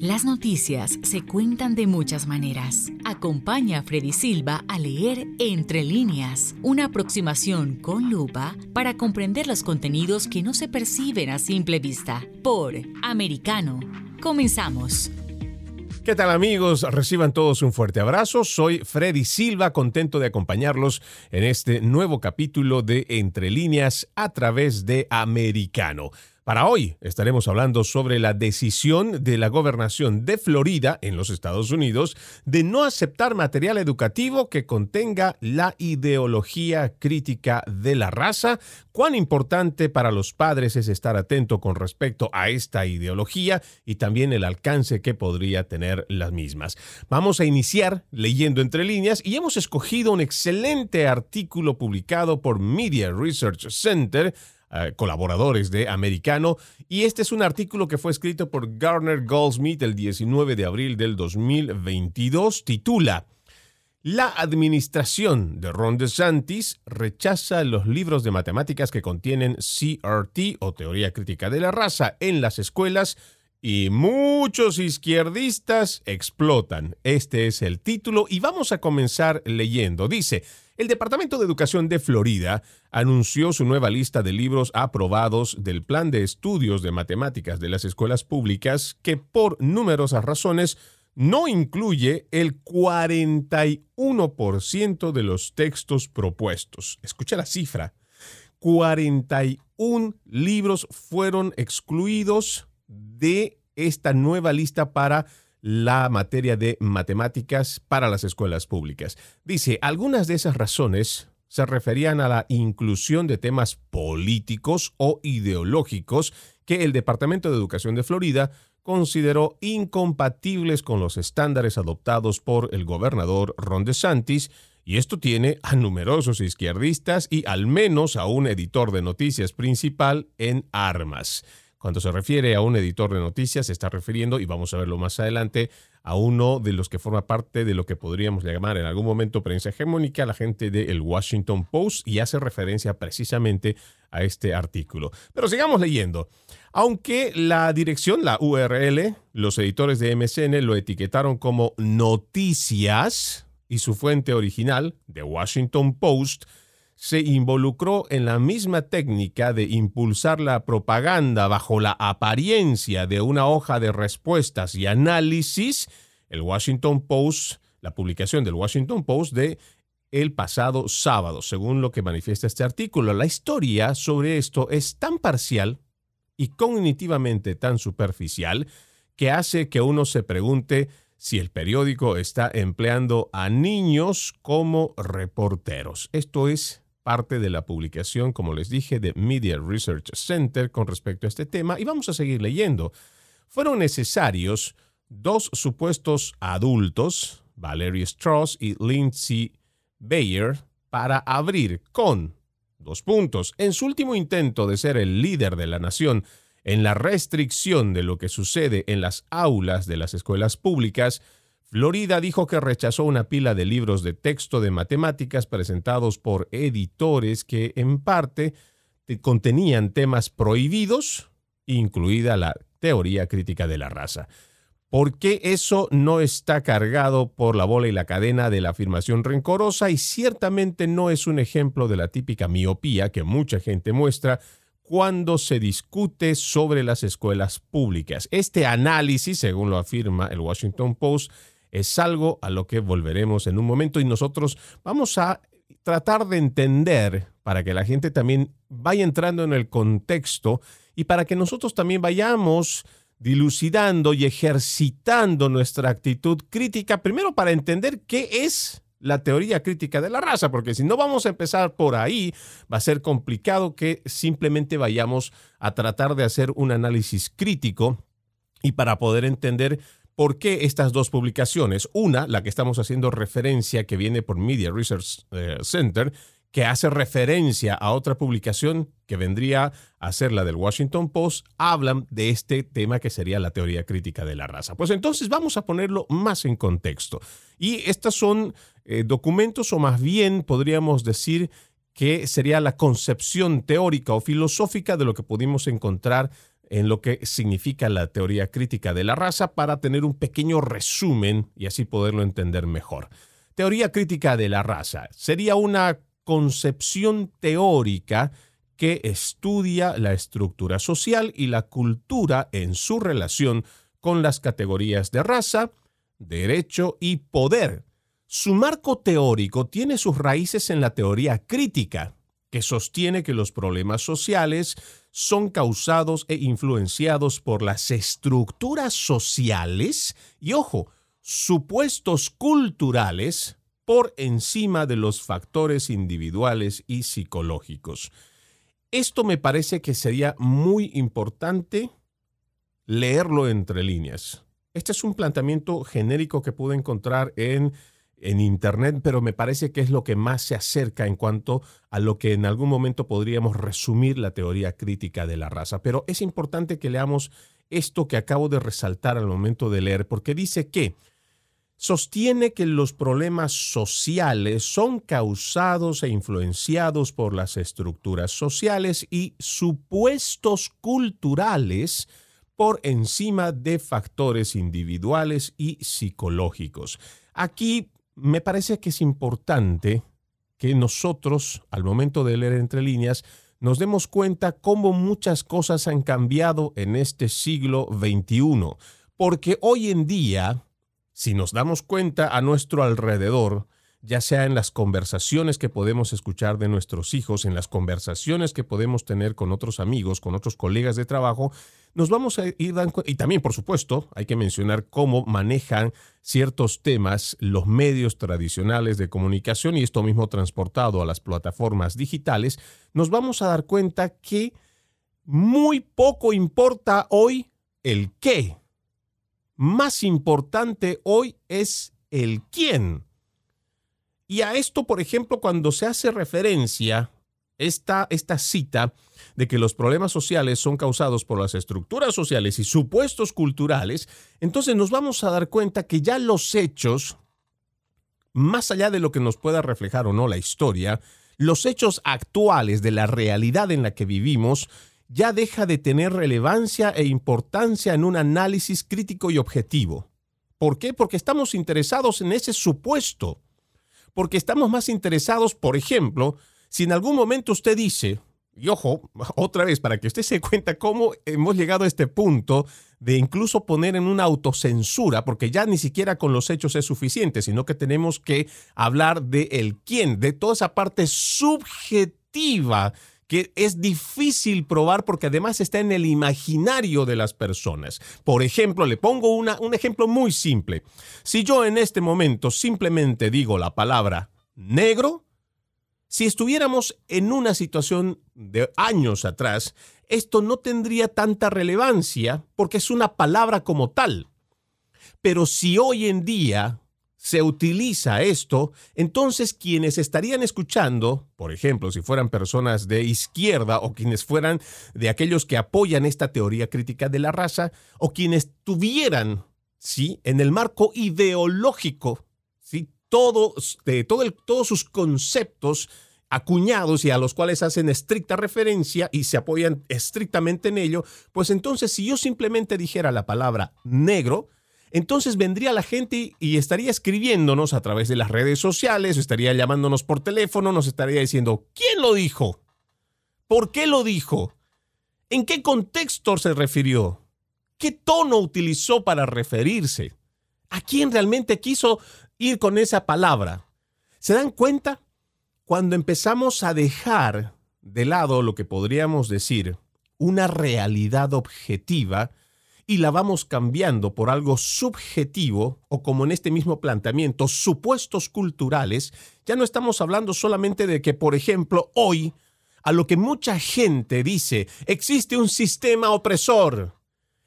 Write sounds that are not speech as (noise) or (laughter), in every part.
Las noticias se cuentan de muchas maneras. Acompaña a Freddy Silva a leer Entre líneas, una aproximación con lupa para comprender los contenidos que no se perciben a simple vista. Por Americano. Comenzamos. ¿Qué tal amigos? Reciban todos un fuerte abrazo. Soy Freddy Silva, contento de acompañarlos en este nuevo capítulo de Entre líneas a través de Americano. Para hoy estaremos hablando sobre la decisión de la gobernación de Florida en los Estados Unidos de no aceptar material educativo que contenga la ideología crítica de la raza. Cuán importante para los padres es estar atento con respecto a esta ideología y también el alcance que podría tener las mismas. Vamos a iniciar leyendo entre líneas y hemos escogido un excelente artículo publicado por Media Research Center eh, colaboradores de Americano. Y este es un artículo que fue escrito por Garner Goldsmith el 19 de abril del 2022. Titula La administración de Ron DeSantis rechaza los libros de matemáticas que contienen CRT o teoría crítica de la raza en las escuelas y muchos izquierdistas explotan. Este es el título y vamos a comenzar leyendo. Dice, el Departamento de Educación de Florida anunció su nueva lista de libros aprobados del Plan de Estudios de Matemáticas de las Escuelas Públicas que por numerosas razones no incluye el 41% de los textos propuestos. Escucha la cifra. 41 libros fueron excluidos de esta nueva lista para la materia de matemáticas para las escuelas públicas. Dice, algunas de esas razones se referían a la inclusión de temas políticos o ideológicos que el Departamento de Educación de Florida consideró incompatibles con los estándares adoptados por el gobernador Ron DeSantis, y esto tiene a numerosos izquierdistas y al menos a un editor de noticias principal en armas. Cuando se refiere a un editor de noticias, se está refiriendo, y vamos a verlo más adelante, a uno de los que forma parte de lo que podríamos llamar en algún momento prensa hegemónica, la gente del Washington Post, y hace referencia precisamente a este artículo. Pero sigamos leyendo. Aunque la dirección, la URL, los editores de MSN lo etiquetaron como noticias y su fuente original, The Washington Post, se involucró en la misma técnica de impulsar la propaganda bajo la apariencia de una hoja de respuestas y análisis, el Washington Post, la publicación del Washington Post de el pasado sábado, según lo que manifiesta este artículo. La historia sobre esto es tan parcial y cognitivamente tan superficial que hace que uno se pregunte si el periódico está empleando a niños como reporteros. Esto es parte de la publicación, como les dije, de Media Research Center con respecto a este tema y vamos a seguir leyendo. Fueron necesarios dos supuestos adultos, Valerie Strauss y Lindsay Bayer, para abrir con dos puntos. En su último intento de ser el líder de la nación en la restricción de lo que sucede en las aulas de las escuelas públicas, Florida dijo que rechazó una pila de libros de texto de matemáticas presentados por editores que en parte contenían temas prohibidos, incluida la teoría crítica de la raza. ¿Por qué eso no está cargado por la bola y la cadena de la afirmación rencorosa? Y ciertamente no es un ejemplo de la típica miopía que mucha gente muestra cuando se discute sobre las escuelas públicas. Este análisis, según lo afirma el Washington Post, es algo a lo que volveremos en un momento y nosotros vamos a tratar de entender para que la gente también vaya entrando en el contexto y para que nosotros también vayamos dilucidando y ejercitando nuestra actitud crítica, primero para entender qué es la teoría crítica de la raza, porque si no vamos a empezar por ahí, va a ser complicado que simplemente vayamos a tratar de hacer un análisis crítico y para poder entender ¿Por qué estas dos publicaciones? Una, la que estamos haciendo referencia, que viene por Media Research eh, Center, que hace referencia a otra publicación que vendría a ser la del Washington Post, hablan de este tema que sería la teoría crítica de la raza. Pues entonces vamos a ponerlo más en contexto. Y estos son eh, documentos, o más bien podríamos decir que sería la concepción teórica o filosófica de lo que pudimos encontrar en lo que significa la teoría crítica de la raza para tener un pequeño resumen y así poderlo entender mejor. Teoría crítica de la raza sería una concepción teórica que estudia la estructura social y la cultura en su relación con las categorías de raza, derecho y poder. Su marco teórico tiene sus raíces en la teoría crítica, que sostiene que los problemas sociales son causados e influenciados por las estructuras sociales y, ojo, supuestos culturales por encima de los factores individuales y psicológicos. Esto me parece que sería muy importante leerlo entre líneas. Este es un planteamiento genérico que pude encontrar en, en Internet, pero me parece que es lo que más se acerca en cuanto a lo que en algún momento podríamos resumir la teoría crítica de la raza. Pero es importante que leamos esto que acabo de resaltar al momento de leer, porque dice que sostiene que los problemas sociales son causados e influenciados por las estructuras sociales y supuestos culturales por encima de factores individuales y psicológicos. Aquí me parece que es importante que nosotros, al momento de leer entre líneas, nos demos cuenta cómo muchas cosas han cambiado en este siglo XXI, porque hoy en día si nos damos cuenta a nuestro alrededor, ya sea en las conversaciones que podemos escuchar de nuestros hijos, en las conversaciones que podemos tener con otros amigos, con otros colegas de trabajo, nos vamos a ir dando y también, por supuesto, hay que mencionar cómo manejan ciertos temas los medios tradicionales de comunicación y esto mismo transportado a las plataformas digitales, nos vamos a dar cuenta que muy poco importa hoy el qué, más importante hoy es el quién. Y a esto, por ejemplo, cuando se hace referencia esta, esta cita de que los problemas sociales son causados por las estructuras sociales y supuestos culturales, entonces nos vamos a dar cuenta que ya los hechos, más allá de lo que nos pueda reflejar o no la historia, los hechos actuales de la realidad en la que vivimos ya deja de tener relevancia e importancia en un análisis crítico y objetivo. ¿Por qué? Porque estamos interesados en ese supuesto. Porque estamos más interesados, por ejemplo, si en algún momento usted dice, y ojo, (laughs) otra vez, para que usted se cuenta cómo hemos llegado a este punto de incluso poner en una autocensura, porque ya ni siquiera con los hechos es suficiente, sino que tenemos que hablar de el quién, de toda esa parte subjetiva que es difícil probar porque además está en el imaginario de las personas. Por ejemplo, le pongo un ejemplo muy simple. Si yo en este momento simplemente digo la palabra negro, si estuviéramos en una situación de años atrás, esto no tendría tanta relevancia porque es una palabra como tal. Pero si hoy en día se utiliza esto, entonces quienes estarían escuchando, por ejemplo, si fueran personas de izquierda o quienes fueran de aquellos que apoyan esta teoría crítica de la raza, o quienes tuvieran, ¿sí? en el marco ideológico, ¿sí? todos, de, todo todos sus conceptos acuñados y a los cuales hacen estricta referencia y se apoyan estrictamente en ello, pues entonces si yo simplemente dijera la palabra negro, entonces vendría la gente y estaría escribiéndonos a través de las redes sociales, estaría llamándonos por teléfono, nos estaría diciendo, ¿quién lo dijo? ¿Por qué lo dijo? ¿En qué contexto se refirió? ¿Qué tono utilizó para referirse? ¿A quién realmente quiso ir con esa palabra? ¿Se dan cuenta? Cuando empezamos a dejar de lado lo que podríamos decir una realidad objetiva, y la vamos cambiando por algo subjetivo o como en este mismo planteamiento, supuestos culturales, ya no estamos hablando solamente de que, por ejemplo, hoy, a lo que mucha gente dice, existe un sistema opresor.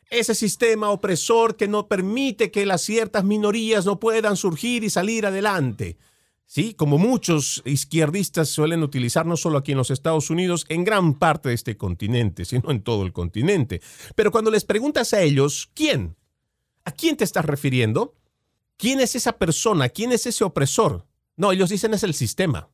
Ese sistema opresor que no permite que las ciertas minorías no puedan surgir y salir adelante. ¿Sí? Como muchos izquierdistas suelen utilizar no solo aquí en los Estados Unidos, en gran parte de este continente, sino en todo el continente. Pero cuando les preguntas a ellos, ¿quién? ¿A quién te estás refiriendo? ¿Quién es esa persona? ¿Quién es ese opresor? No, ellos dicen es el sistema.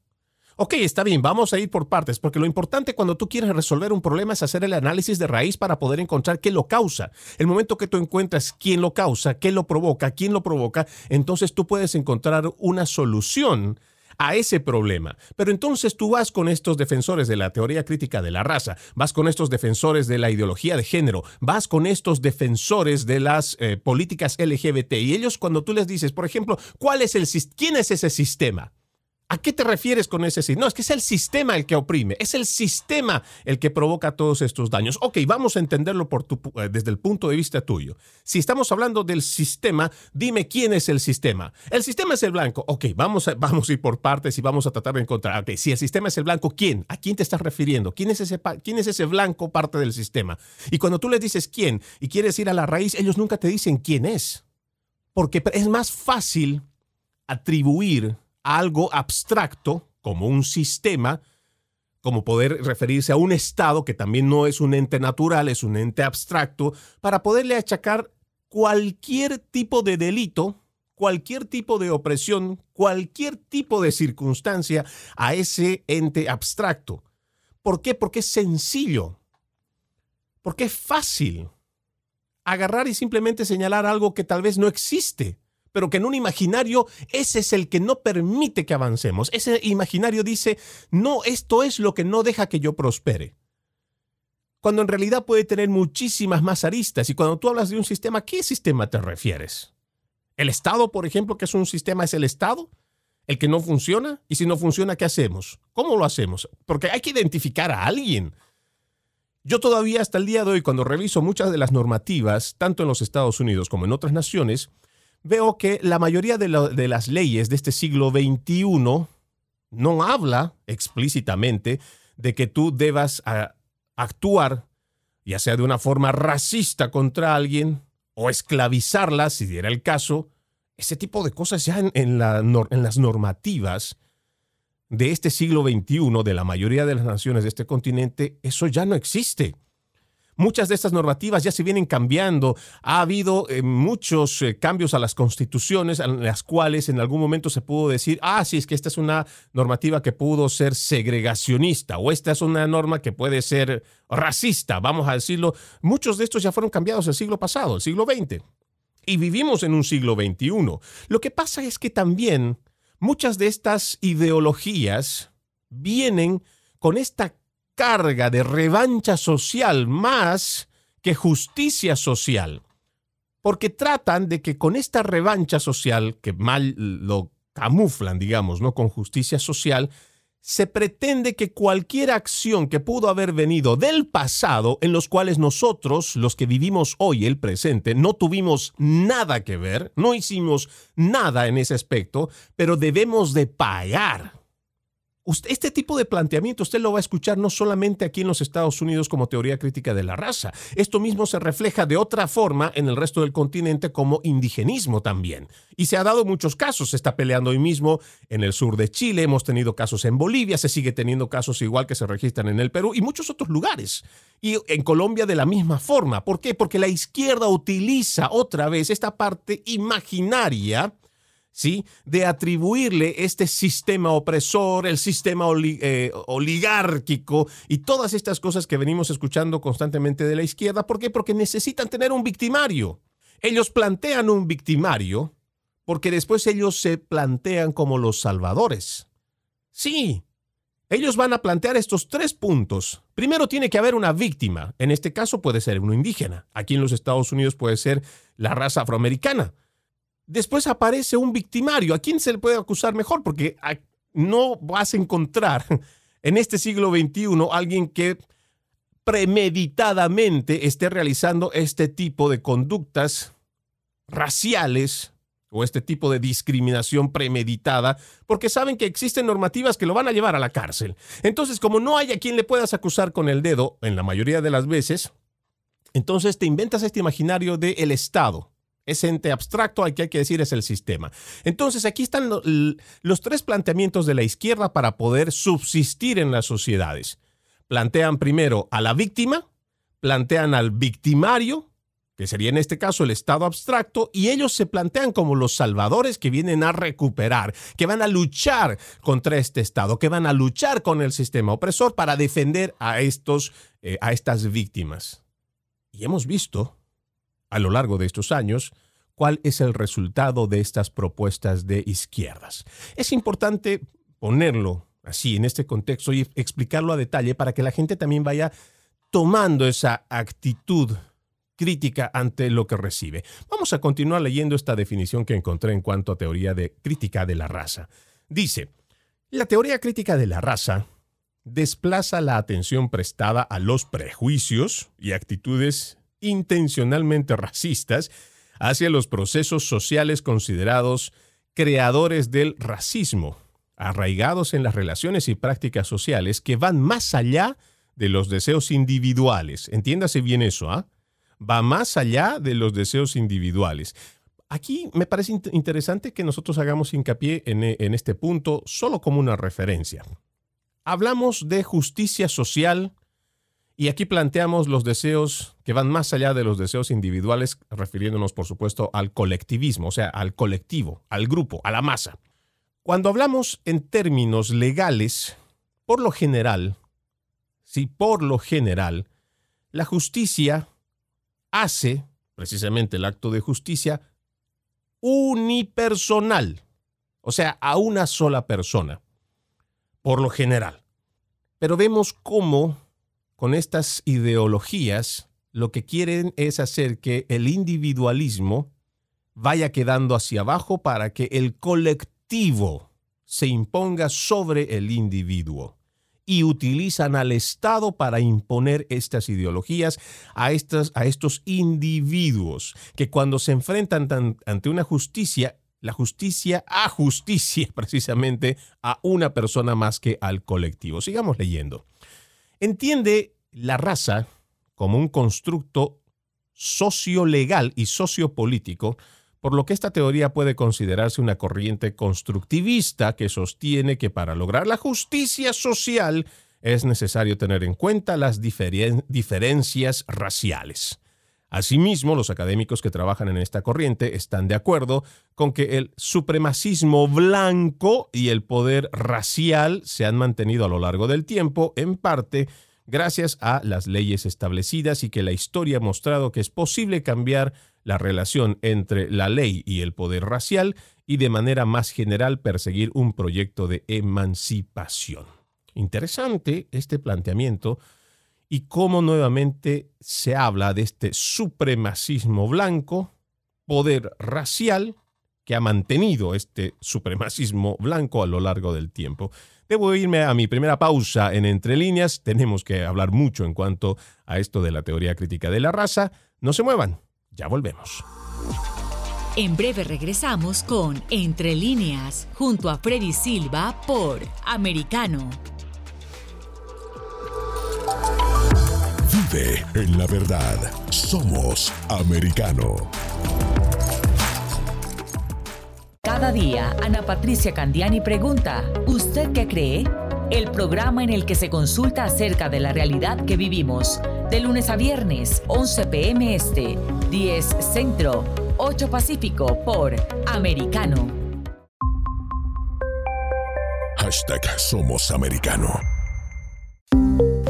Ok, está bien, vamos a ir por partes, porque lo importante cuando tú quieres resolver un problema es hacer el análisis de raíz para poder encontrar qué lo causa. El momento que tú encuentras quién lo causa, qué lo provoca, quién lo provoca, entonces tú puedes encontrar una solución a ese problema. Pero entonces tú vas con estos defensores de la teoría crítica de la raza, vas con estos defensores de la ideología de género, vas con estos defensores de las eh, políticas LGBT y ellos cuando tú les dices, por ejemplo, ¿cuál es el quién es ese sistema? ¿A qué te refieres con ese sistema? No, es que es el sistema el que oprime, es el sistema el que provoca todos estos daños. Ok, vamos a entenderlo eh, desde el punto de vista tuyo. Si estamos hablando del sistema, dime quién es el sistema. El sistema es el blanco. Ok, vamos a, vamos ir por partes y vamos a tratar de encontrar. Ok, si el sistema es el blanco, ¿quién? ¿A quién te estás refiriendo? ¿Quién es ese, quién es ese blanco parte del sistema? Y cuando tú les dices quién y quieres ir a la raíz, ellos nunca te dicen quién es. Porque es más fácil atribuir algo abstracto como un sistema, como poder referirse a un Estado que también no es un ente natural, es un ente abstracto, para poderle achacar cualquier tipo de delito, cualquier tipo de opresión, cualquier tipo de circunstancia a ese ente abstracto. ¿Por qué? Porque es sencillo, porque es fácil agarrar y simplemente señalar algo que tal vez no existe pero que en un imaginario ese es el que no permite que avancemos. Ese imaginario dice, no, esto es lo que no deja que yo prospere. Cuando en realidad puede tener muchísimas más aristas. Y cuando tú hablas de un sistema, ¿qué sistema te refieres? ¿El Estado, por ejemplo, que es un sistema, es el Estado? ¿El que no funciona? Y si no funciona, ¿qué hacemos? ¿Cómo lo hacemos? Porque hay que identificar a alguien. Yo todavía hasta el día de hoy, cuando reviso muchas de las normativas, tanto en los Estados Unidos como en otras naciones, veo que la mayoría de, las leyes de este siglo XXI no habla explícitamente de que tú debas actuar, ya sea de una forma racista contra alguien o esclavizarla, si diera el caso. Ese tipo de cosas ya en, en las normativas de este siglo XXI, de la mayoría de las naciones de este continente, eso ya no existe. Muchas de estas normativas ya se vienen cambiando. Ha habido eh, muchos eh, cambios a las constituciones en las cuales en algún momento se pudo decir, ah, sí, es que esta es una normativa que pudo ser segregacionista o esta es una norma que puede ser racista, vamos a decirlo. Muchos de estos ya fueron cambiados el siglo pasado, el siglo XX. Y vivimos en un siglo XXI. Lo que pasa es que también muchas de estas ideologías vienen con esta carga de revancha social más que justicia social. Porque tratan de que con esta revancha social, que mal lo camuflan, digamos, ¿no? Con justicia social, se pretende que cualquier acción que pudo haber venido del pasado, en los cuales nosotros, los que vivimos hoy el presente, no tuvimos nada que ver, no hicimos nada en ese aspecto, pero debemos de pagar este tipo de planteamiento usted lo va a escuchar no solamente aquí en los Estados Unidos como teoría crítica de la raza, esto mismo se refleja de otra forma en el resto del continente como indigenismo también. Y se ha dado muchos casos, se está peleando hoy mismo en el sur de Chile, hemos tenido casos en Bolivia, se sigue teniendo casos igual que se registran en el Perú y muchos otros lugares. Y en Colombia de la misma forma. ¿Por qué? Porque la izquierda utiliza otra vez esta parte imaginaria ¿sí? de atribuirle este sistema opresor, el sistema eh, oligárquico y todas estas cosas que venimos escuchando constantemente de la izquierda. ¿Por qué? Porque necesitan tener un victimario. Ellos plantean un victimario porque después ellos se plantean como los salvadores. Sí, ellos van a plantear estos tres puntos. Primero tiene que haber una víctima. En este caso puede ser uno indígena. Aquí en los Estados Unidos puede ser la raza afroamericana después aparece un victimario. ¿A quién se le puede acusar mejor? Porque no vas a encontrar (laughs) en este siglo XXI alguien que premeditadamente esté realizando este tipo de conductas raciales o este tipo de discriminación premeditada, porque saben que existen normativas que lo van a llevar a la cárcel. Entonces, como no hay a quien le puedas acusar con el dedo, en la mayoría de las veces, entonces te inventas este imaginario del el Estado, ese ente abstracto, al que hay que decir es el sistema. Entonces, aquí están los tres planteamientos de la izquierda para poder subsistir en las sociedades. Plantean primero a la víctima, plantean al victimario, que sería en este caso el Estado abstracto, y ellos se plantean como los salvadores que vienen a recuperar, que van a luchar contra este Estado, que van a luchar con el sistema opresor para defender a, estos, eh, a estas víctimas. Y hemos visto a lo largo de estos años cuál es el resultado de estas propuestas de izquierdas. Es importante ponerlo así en este contexto y explicarlo a detalle para que la gente también vaya tomando esa actitud crítica ante lo que recibe. Vamos a continuar leyendo esta definición que encontré en cuanto a teoría de crítica de la raza. Dice, la teoría crítica de la raza desplaza la atención prestada a los prejuicios y actitudes intencionalmente racistas hacia los procesos sociales considerados creadores del racismo, arraigados en las relaciones y prácticas sociales que van más allá de los deseos individuales. Entiéndase bien eso, ¿ah? va más allá de los deseos individuales. Aquí me parece interesante que nosotros hagamos hincapié en, en este punto solo como una referencia. Hablamos de justicia social y aquí planteamos los deseos que van más allá de los deseos individuales, refiriéndonos por supuesto al colectivismo, o sea, al colectivo, al grupo, a la masa. Cuando hablamos en términos legales, por lo general, si por lo general, la justicia hace precisamente el acto de justicia unipersonal, o sea, a una sola persona, por lo general. Pero vemos cómo con estas ideologías lo que quieren es hacer que el individualismo vaya quedando hacia abajo para que el colectivo se imponga sobre el individuo y utilizan al Estado para imponer estas ideologías a, estas, a estos individuos que cuando se enfrentan ante una justicia, la justicia a justicia (laughs) precisamente a una persona más que al colectivo. Sigamos leyendo. Entiende la raza como un constructo sociolegal y sociopolítico por lo que esta teoría puede considerarse una corriente constructivista que sostiene que para lograr la justicia social es necesario tener en cuenta las diferencias raciales. Asimismo, los académicos que trabajan en esta corriente están de acuerdo con que el supremacismo blanco y el poder racial se han mantenido a lo largo del tiempo, en parte gracias a las leyes establecidas y que la historia ha mostrado que es posible cambiar la relación entre la ley y el poder racial y de manera más general perseguir un proyecto de emancipación. Interesante este planteamiento y cómo nuevamente se habla de este supremacismo blanco, poder racial, que ha mantenido este supremacismo blanco a lo largo del tiempo. Debo irme a mi primera pausa en Entre líneas. Tenemos que hablar mucho en cuanto a esto de la teoría crítica de la raza. No se muevan. Ya volvemos. En breve regresamos con Entre líneas, junto a Freddy Silva por Americano. Vive en la verdad. Somos Americano. Cada día, Ana Patricia Candiani pregunta, ¿usted qué cree? El programa en el que se consulta acerca de la realidad que vivimos de lunes a viernes, 11 pm este, 10 centro, 8 pacífico por Americano. Hashtag Somos Americano.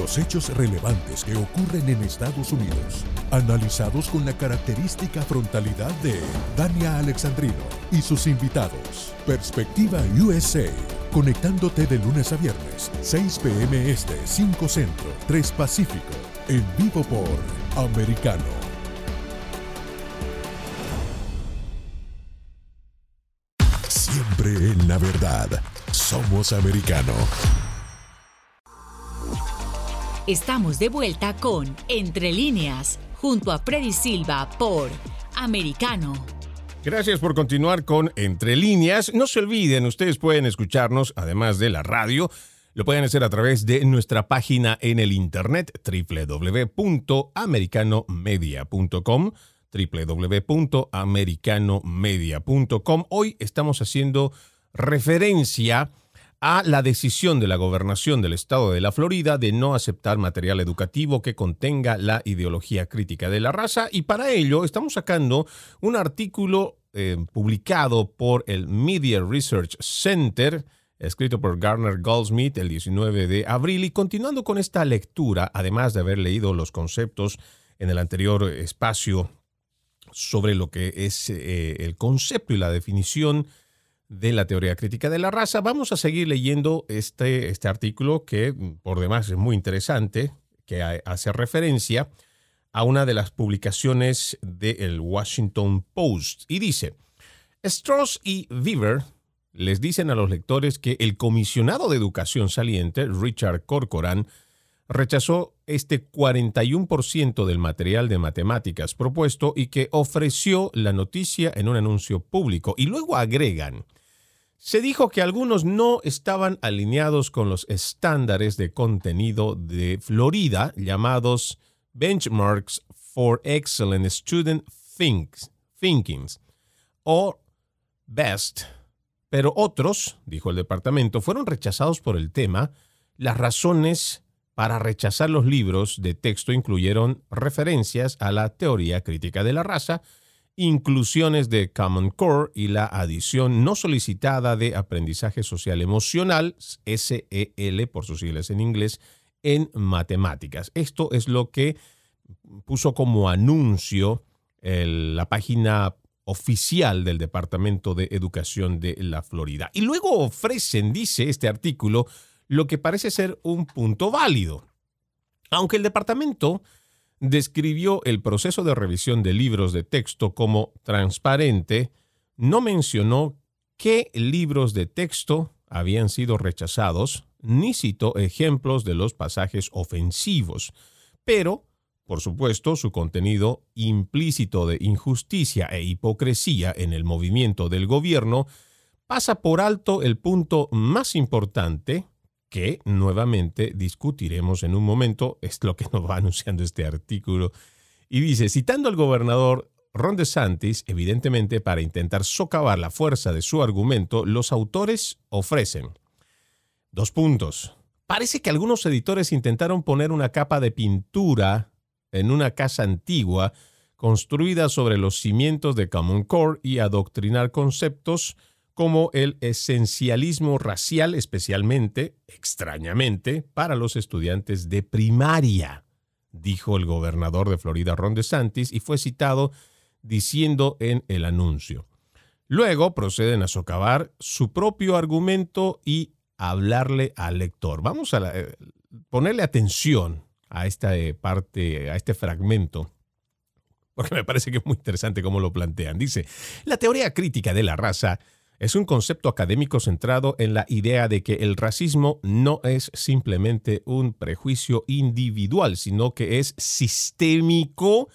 Los hechos relevantes que ocurren en Estados Unidos, analizados con la característica frontalidad de Dania Alexandrino y sus invitados. Perspectiva USA, conectándote de lunes a viernes, 6 p.m. Este, 5 Centro, 3 Pacífico, en vivo por Americano. Siempre en la verdad. Somos americano. Estamos de vuelta con Entre líneas, junto a Freddy Silva por Americano. Gracias por continuar con Entre líneas. No se olviden, ustedes pueden escucharnos, además de la radio, lo pueden hacer a través de nuestra página en el internet www.americanomedia.com www.americanomedia.com. Hoy estamos haciendo referencia a la decisión de la gobernación del estado de la Florida de no aceptar material educativo que contenga la ideología crítica de la raza. Y para ello estamos sacando un artículo eh, publicado por el Media Research Center, escrito por Garner Goldsmith el 19 de abril. Y continuando con esta lectura, además de haber leído los conceptos en el anterior espacio sobre lo que es eh, el concepto y la definición de la teoría crítica de la raza. Vamos a seguir leyendo este, este artículo que por demás es muy interesante, que hace referencia a una de las publicaciones del Washington Post y dice, Strauss y Weaver les dicen a los lectores que el comisionado de educación saliente, Richard Corcoran, rechazó este 41% del material de matemáticas propuesto y que ofreció la noticia en un anuncio público. Y luego agregan, se dijo que algunos no estaban alineados con los estándares de contenido de Florida llamados Benchmarks for Excellent Student Thinkings o BEST, pero otros, dijo el departamento, fueron rechazados por el tema. Las razones para rechazar los libros de texto incluyeron referencias a la teoría crítica de la raza, inclusiones de Common Core y la adición no solicitada de aprendizaje social emocional, SEL por sus siglas en inglés, en matemáticas. Esto es lo que puso como anuncio la página oficial del Departamento de Educación de la Florida. Y luego ofrecen, dice este artículo, lo que parece ser un punto válido. Aunque el departamento describió el proceso de revisión de libros de texto como transparente, no mencionó qué libros de texto habían sido rechazados, ni citó ejemplos de los pasajes ofensivos, pero, por supuesto, su contenido implícito de injusticia e hipocresía en el movimiento del gobierno pasa por alto el punto más importante que nuevamente discutiremos en un momento, es lo que nos va (laughs) anunciando este artículo. Y dice, citando al gobernador Ron DeSantis, evidentemente para intentar socavar la fuerza de su argumento, los autores ofrecen dos puntos. Parece que algunos editores intentaron poner una capa de pintura en una casa antigua construida sobre los cimientos de Common Core y adoctrinar conceptos como el esencialismo racial, especialmente, extrañamente, para los estudiantes de primaria, dijo el gobernador de Florida, Ron DeSantis, y fue citado diciendo en el anuncio. Luego proceden a socavar su propio argumento y hablarle al lector. Vamos a eh, ponerle atención a esta eh, parte, a este fragmento, porque me parece que es muy interesante cómo lo plantean. Dice, la teoría crítica de la raza es un concepto académico centrado en la idea de que el racismo no es simplemente un prejuicio individual, sino que es sistémico,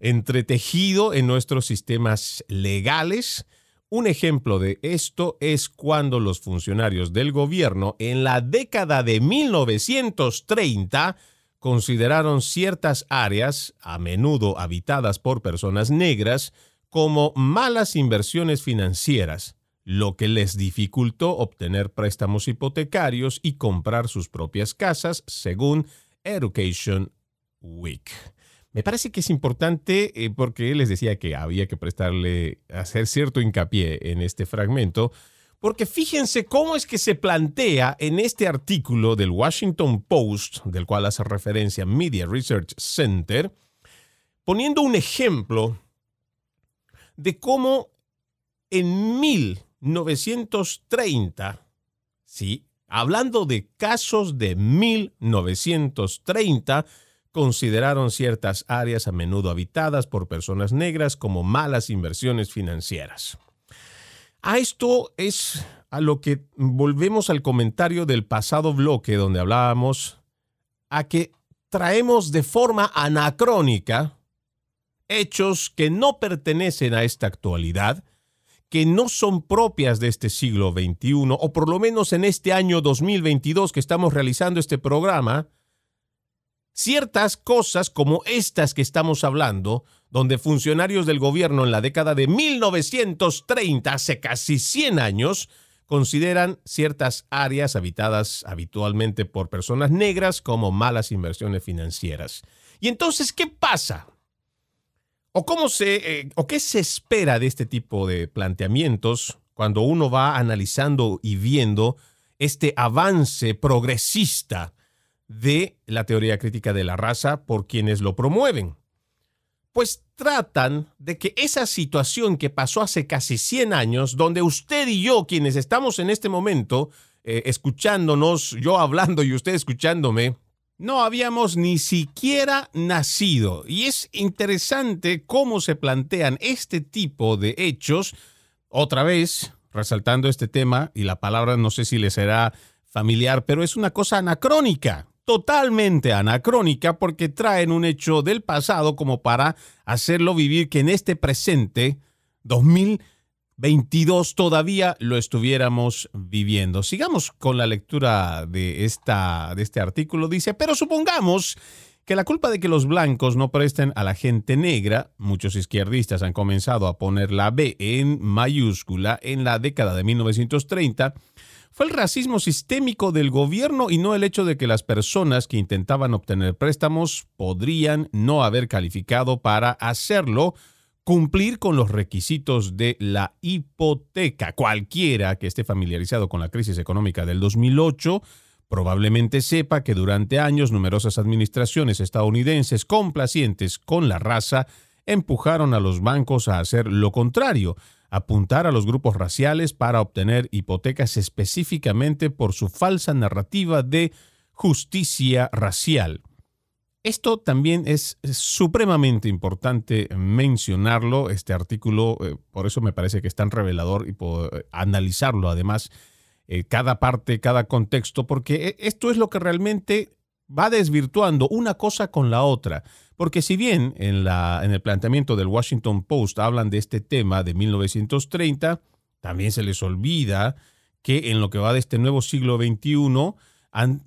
entretejido en nuestros sistemas legales. Un ejemplo de esto es cuando los funcionarios del gobierno en la década de 1930 consideraron ciertas áreas, a menudo habitadas por personas negras, como malas inversiones financieras lo que les dificultó obtener préstamos hipotecarios y comprar sus propias casas, según Education Week. Me parece que es importante eh, porque les decía que había que prestarle, hacer cierto hincapié en este fragmento, Porque fíjense cómo es que se plantea en este artículo del Washington Post, del cual hace referencia Media Research Center, poniendo un ejemplo de cómo en 1930, sí, hablando de casos de 1930, consideraron ciertas áreas a menudo habitadas por personas negras como malas inversiones financieras. A esto es a lo que volvemos al comentario del pasado bloque donde hablábamos a que traemos de forma anacrónica hechos que no pertenecen a esta actualidad, que no son propias de este siglo XXI, o por lo menos en este año 2022 que estamos realizando este programa, ciertas cosas como estas que estamos hablando, donde funcionarios del gobierno en la década de 1930, hace casi 100 años, consideran ciertas áreas habitadas habitualmente por personas negras como malas inversiones financieras. Y entonces, ¿qué pasa? ¿O, cómo se, eh, ¿O qué se espera de este tipo de planteamientos cuando uno va analizando y viendo este avance progresista de la teoría crítica de la raza por quienes lo promueven. Pues tratan de que esa situación que pasó hace casi 100 años, donde usted y yo, quienes estamos en este momento eh, escuchándonos, yo hablando y usted escuchándome, no habíamos ni siquiera nacido. Y es interesante cómo se plantean este tipo de hechos, otra vez resaltando este tema, y la palabra no sé si le será familiar, pero es una cosa anacrónica totalmente anacrónica porque traen un hecho del pasado como para hacerlo vivir que en este presente 2022 todavía lo estuviéramos viviendo. Sigamos con la lectura de, esta, de este artículo. Dice, pero supongamos que la culpa de que los blancos no presten a la gente negra, muchos izquierdistas han comenzado a poner la B en mayúscula en la década de 1930, fue el racismo sistémico del gobierno y no el hecho de que las personas que intentaban obtener préstamos podrían no haber calificado para hacerlo, cumplir con los requisitos de la hipoteca. Cualquiera que esté familiarizado con la crisis económica del 2008 probablemente sepa que durante años numerosas administraciones estadounidenses complacientes con la raza empujaron a los bancos a hacer lo contrario, apuntar a los grupos raciales para obtener hipotecas específicamente por su falsa narrativa de justicia racial. Esto también es supremamente importante mencionarlo, este artículo, eh, por eso me parece que es tan revelador y por eh, analizarlo además, eh, cada parte, cada contexto, porque esto es lo que realmente va desvirtuando una cosa con la otra. Porque si bien en, la, en el planteamiento del Washington Post hablan de este tema de 1930, también se les olvida que en lo que va de este nuevo siglo XXI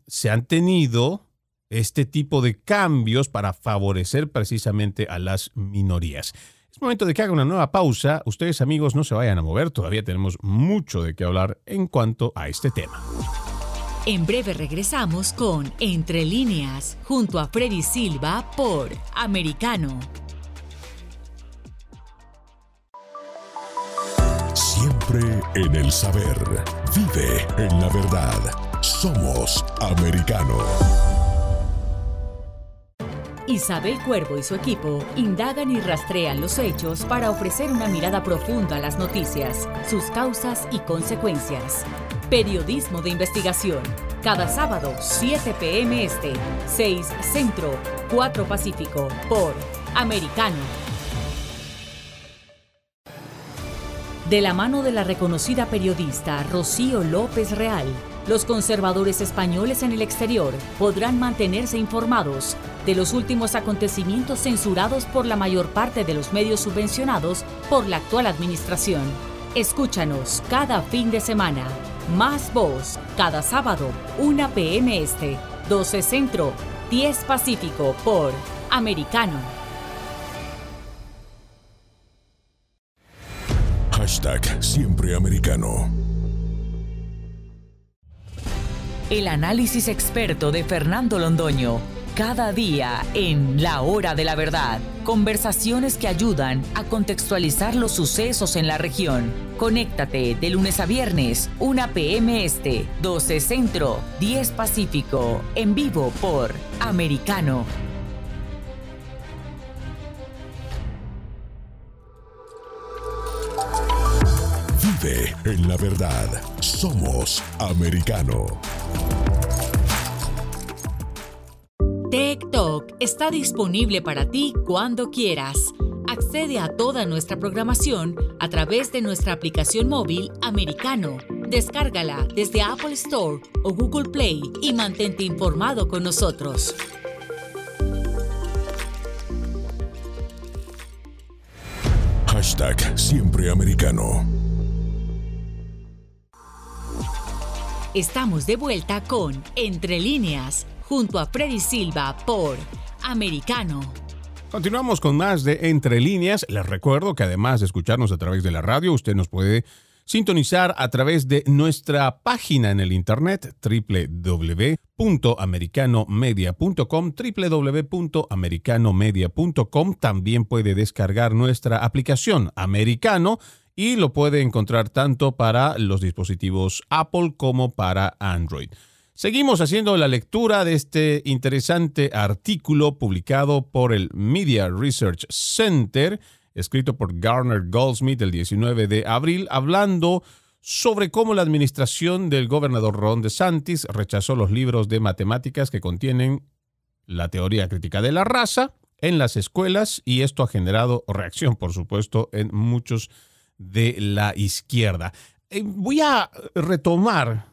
se han tenido este tipo de cambios para favorecer precisamente a las minorías. Es momento de que haga una nueva pausa. Ustedes amigos no se vayan a mover, todavía tenemos mucho de qué hablar en cuanto a este tema. En breve regresamos con Entre líneas, junto a Freddy Silva por Americano. Siempre en el saber. Vive en la verdad. Somos Americano. Isabel Cuervo y su equipo indagan y rastrean los hechos para ofrecer una mirada profunda a las noticias, sus causas y consecuencias. Periodismo de investigación. Cada sábado, 7 p.m. Este, 6 Centro, 4 Pacífico, por Americano. De la mano de la reconocida periodista Rocío López Real, los conservadores españoles en el exterior podrán mantenerse informados de los últimos acontecimientos censurados por la mayor parte de los medios subvencionados por la actual administración. Escúchanos cada fin de semana más Voz, cada sábado, 1 p.m. Este, 12 Centro, 10 Pacífico, por Americano. Hashtag Siempre Americano. El análisis experto de Fernando Londoño, cada día en La Hora de la Verdad Conversaciones que ayudan a contextualizar los sucesos en la región. Conéctate de lunes a viernes, 1 p.m. Este, 12 Centro, 10 Pacífico, en vivo por Americano. Vive en la verdad. Somos americano. Talk está disponible para ti cuando quieras. Accede a toda nuestra programación a través de nuestra aplicación móvil americano. Descárgala desde Apple Store o Google Play y mantente informado con nosotros. Hashtag siempre americano. Estamos de vuelta con Entre líneas junto a Freddy Silva por Americano. Continuamos con más de Entre líneas. Les recuerdo que además de escucharnos a través de la radio, usted nos puede sintonizar a través de nuestra página en el internet www.americanomedia.com www.americanomedia.com también puede descargar nuestra aplicación Americano y lo puede encontrar tanto para los dispositivos Apple como para Android. Seguimos haciendo la lectura de este interesante artículo publicado por el Media Research Center, escrito por Garner Goldsmith el 19 de abril, hablando sobre cómo la administración del gobernador Ron DeSantis rechazó los libros de matemáticas que contienen la teoría crítica de la raza en las escuelas y esto ha generado reacción, por supuesto, en muchos de la izquierda. Eh, voy a retomar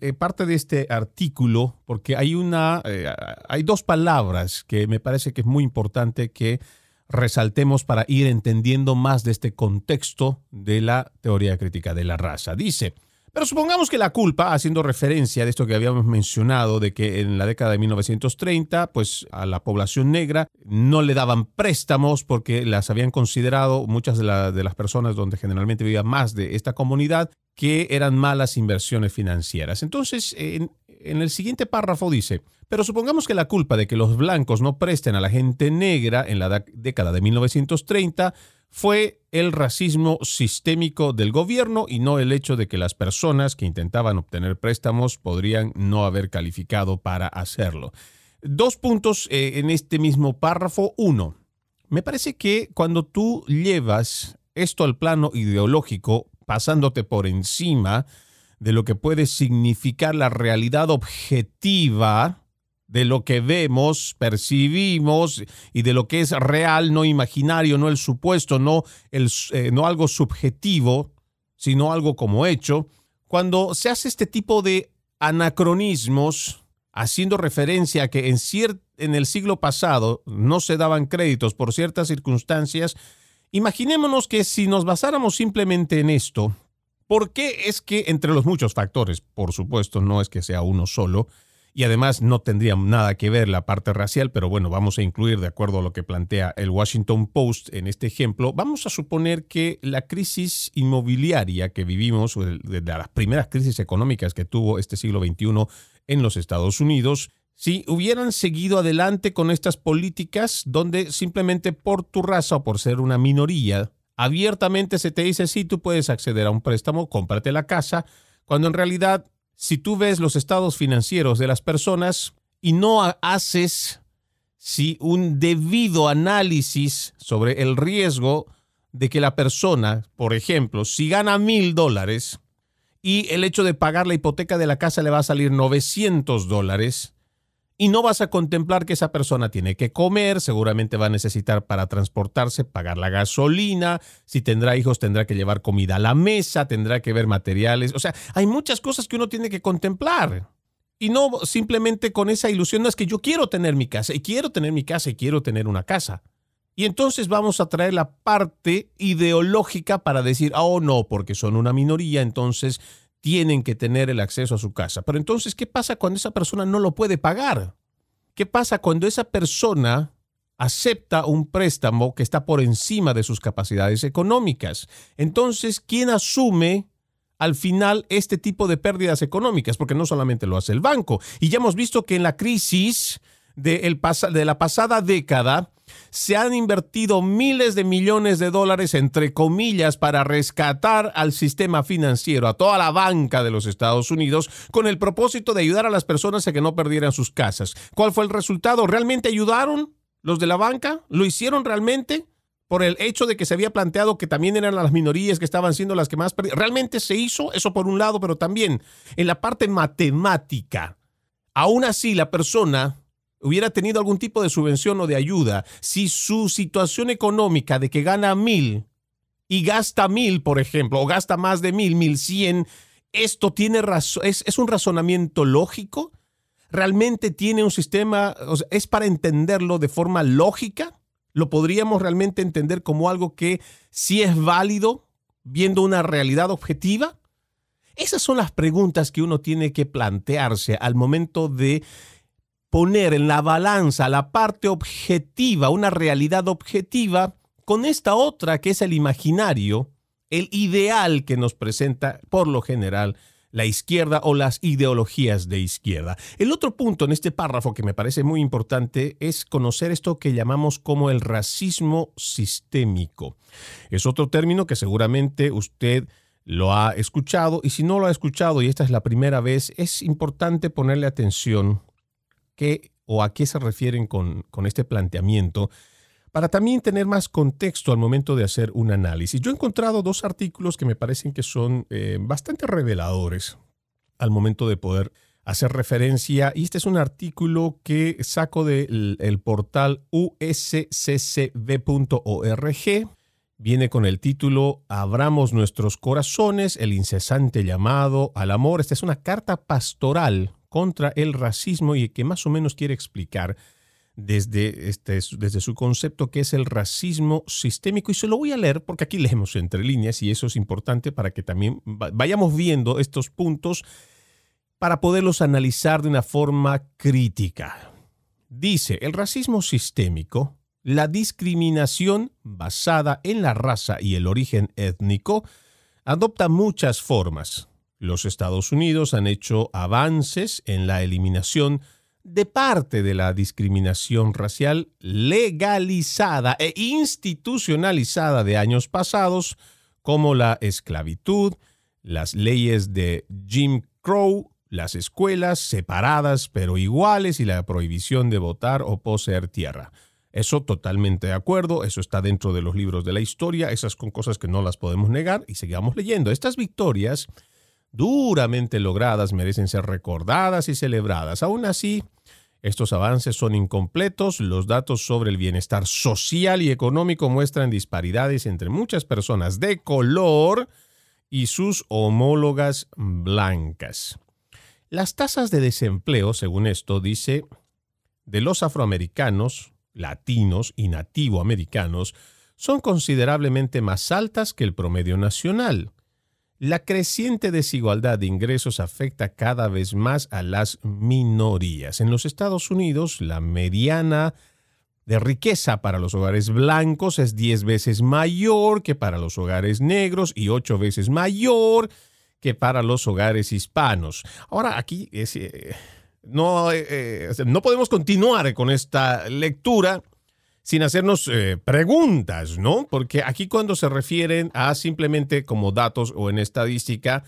eh, parte de este artículo porque hay una eh, hay dos palabras que me parece que es muy importante que resaltemos para ir entendiendo más de este contexto de la teoría crítica de la raza. Dice, pero supongamos que la culpa, haciendo referencia de esto que habíamos mencionado, de que en la década de 1930, pues a la población negra no le daban préstamos porque las habían considerado muchas de, de las personas donde generalmente vivía más de esta comunidad, que eran malas inversiones financieras. Entonces, en, en el siguiente párrafo dice, pero supongamos que la culpa de que los blancos no presten a la gente negra en la década de 1930 fue el racismo sistémico del gobierno y no el hecho de que las personas que intentaban obtener préstamos podrían no haber calificado para hacerlo. Dos puntos eh, en este mismo párrafo. Uno, me parece que cuando tú llevas esto al plano ideológico, pasándote por encima de lo que puede significar la realidad objetiva, de lo que vemos, percibimos y de lo que es real, no imaginario, no el supuesto, no, el, eh, no algo subjetivo, sino algo como hecho, cuando se hace este tipo de anacronismos, haciendo referencia a que en, en el siglo pasado no se daban créditos por ciertas circunstancias, imaginémonos que si nos basáramos simplemente en esto, ¿por qué es que entre los muchos factores, por supuesto, no es que sea uno solo, y además no tendría nada que ver la parte racial, pero bueno, vamos a incluir de acuerdo a lo que plantea el Washington Post en este ejemplo, vamos a suponer que la crisis inmobiliaria que vivimos, de las primeras crisis económicas que tuvo este siglo XXI en los Estados Unidos, si hubieran seguido adelante con estas políticas donde simplemente por tu raza o por ser una minoría, abiertamente se te dice, sí, tú puedes acceder a un préstamo, cómprate la casa, cuando en realidad si tú ves los estados financieros de las personas y no haces si un debido análisis sobre el riesgo de que la persona, por ejemplo, si gana mil dólares y el hecho de pagar la hipoteca de la casa le va a salir 900 dólares, y no vas a contemplar que esa persona tiene que comer, seguramente va a necesitar para transportarse, pagar la gasolina, si tendrá hijos tendrá que llevar comida a la mesa, tendrá que ver materiales, o sea, hay muchas cosas que uno tiene que contemplar. Y no simplemente con esa ilusión, no es que yo quiero tener mi casa, y quiero tener mi casa, y quiero tener una casa. Y entonces vamos a traer la parte ideológica para decir, oh no, porque son una minoría, entonces tienen que tener el acceso a su casa. Pero entonces, ¿qué pasa cuando esa persona no lo puede pagar? ¿Qué pasa cuando esa persona acepta un préstamo que está por encima de sus capacidades económicas? Entonces, ¿quién asume al final este tipo de pérdidas económicas? Porque no solamente lo hace el banco. Y ya hemos visto que en la crisis de, de la pasada década, Se han invertido miles de millones de dólares, entre comillas, para rescatar al sistema financiero, a toda la banca de los Estados Unidos, con el propósito de ayudar a las personas a que no perdieran sus casas. ¿Cuál fue el resultado? ¿Realmente ayudaron los de la banca? ¿Lo hicieron realmente? por el hecho de que se había planteado que también eran las minorías que estaban siendo las que más perdían. Realmente se hizo eso por un lado, pero también en la parte matemática. Aún así, la persona hubiera tenido algún tipo de subvención o de ayuda, si su situación económica de que gana mil y gasta mil, por ejemplo, o gasta más de mil, mil cien, esto tiene razón, es, un razonamiento lógico, realmente tiene un sistema, es para entenderlo de forma lógica, lo podríamos realmente entender como algo que sí es válido viendo una realidad objetiva. Esas son las preguntas que uno tiene que plantearse al momento de poner en la balanza la parte objetiva, una realidad objetiva, con esta otra que es el imaginario, el ideal que nos presenta por lo general la izquierda o las ideologías de izquierda. El otro punto en este párrafo que me parece muy importante es conocer esto que llamamos como el racismo sistémico. Es otro término que seguramente usted lo ha escuchado y si no lo ha escuchado y esta es la primera vez, es importante ponerle atención o a qué se refieren con, este planteamiento para también tener más contexto al momento de hacer un análisis. Yo he encontrado dos artículos que me parecen que son eh, bastante reveladores al momento de poder hacer referencia. Y este es un artículo que saco del el portal usccb.org. Viene con el título Abramos nuestros corazones, el incesante llamado al amor. Esta es una carta pastoral contra el racismo y que más o menos quiere explicar desde, este, desde su concepto que es el racismo sistémico. Y se lo voy a leer porque aquí leemos entre líneas y eso es importante para que también vayamos viendo estos puntos para poderlos analizar de una forma crítica. Dice, el racismo sistémico, la discriminación basada en la raza y el origen étnico, adopta muchas formas los Estados Unidos han hecho avances en la eliminación de parte de la discriminación racial legalizada e institucionalizada de años pasados, como la esclavitud, las leyes de Jim Crow, las escuelas separadas pero iguales y la prohibición de votar o poseer tierra. Eso totalmente de acuerdo, eso está dentro de los libros de la historia, esas son cosas que no las podemos negar y sigamos leyendo. Estas victorias duramente logradas merecen ser recordadas y celebradas. Aún así, estos avances son incompletos, los datos sobre el bienestar social y económico muestran disparidades entre muchas personas de color y sus homólogas blancas. Las tasas de desempleo, según esto, dice, de los afroamericanos, latinos y nativoamericanos son considerablemente más altas que el promedio nacional. La creciente desigualdad de ingresos afecta cada vez más a las minorías. En los Estados Unidos, la mediana de riqueza para los hogares blancos es 10 veces mayor que para los hogares negros y 8 veces mayor que para los hogares hispanos. Ahora, aquí eh, no, eh, eh, no podemos continuar con esta lectura sin hacernos eh, preguntas, ¿no? Porque aquí cuando se refieren a simplemente como datos o en estadística,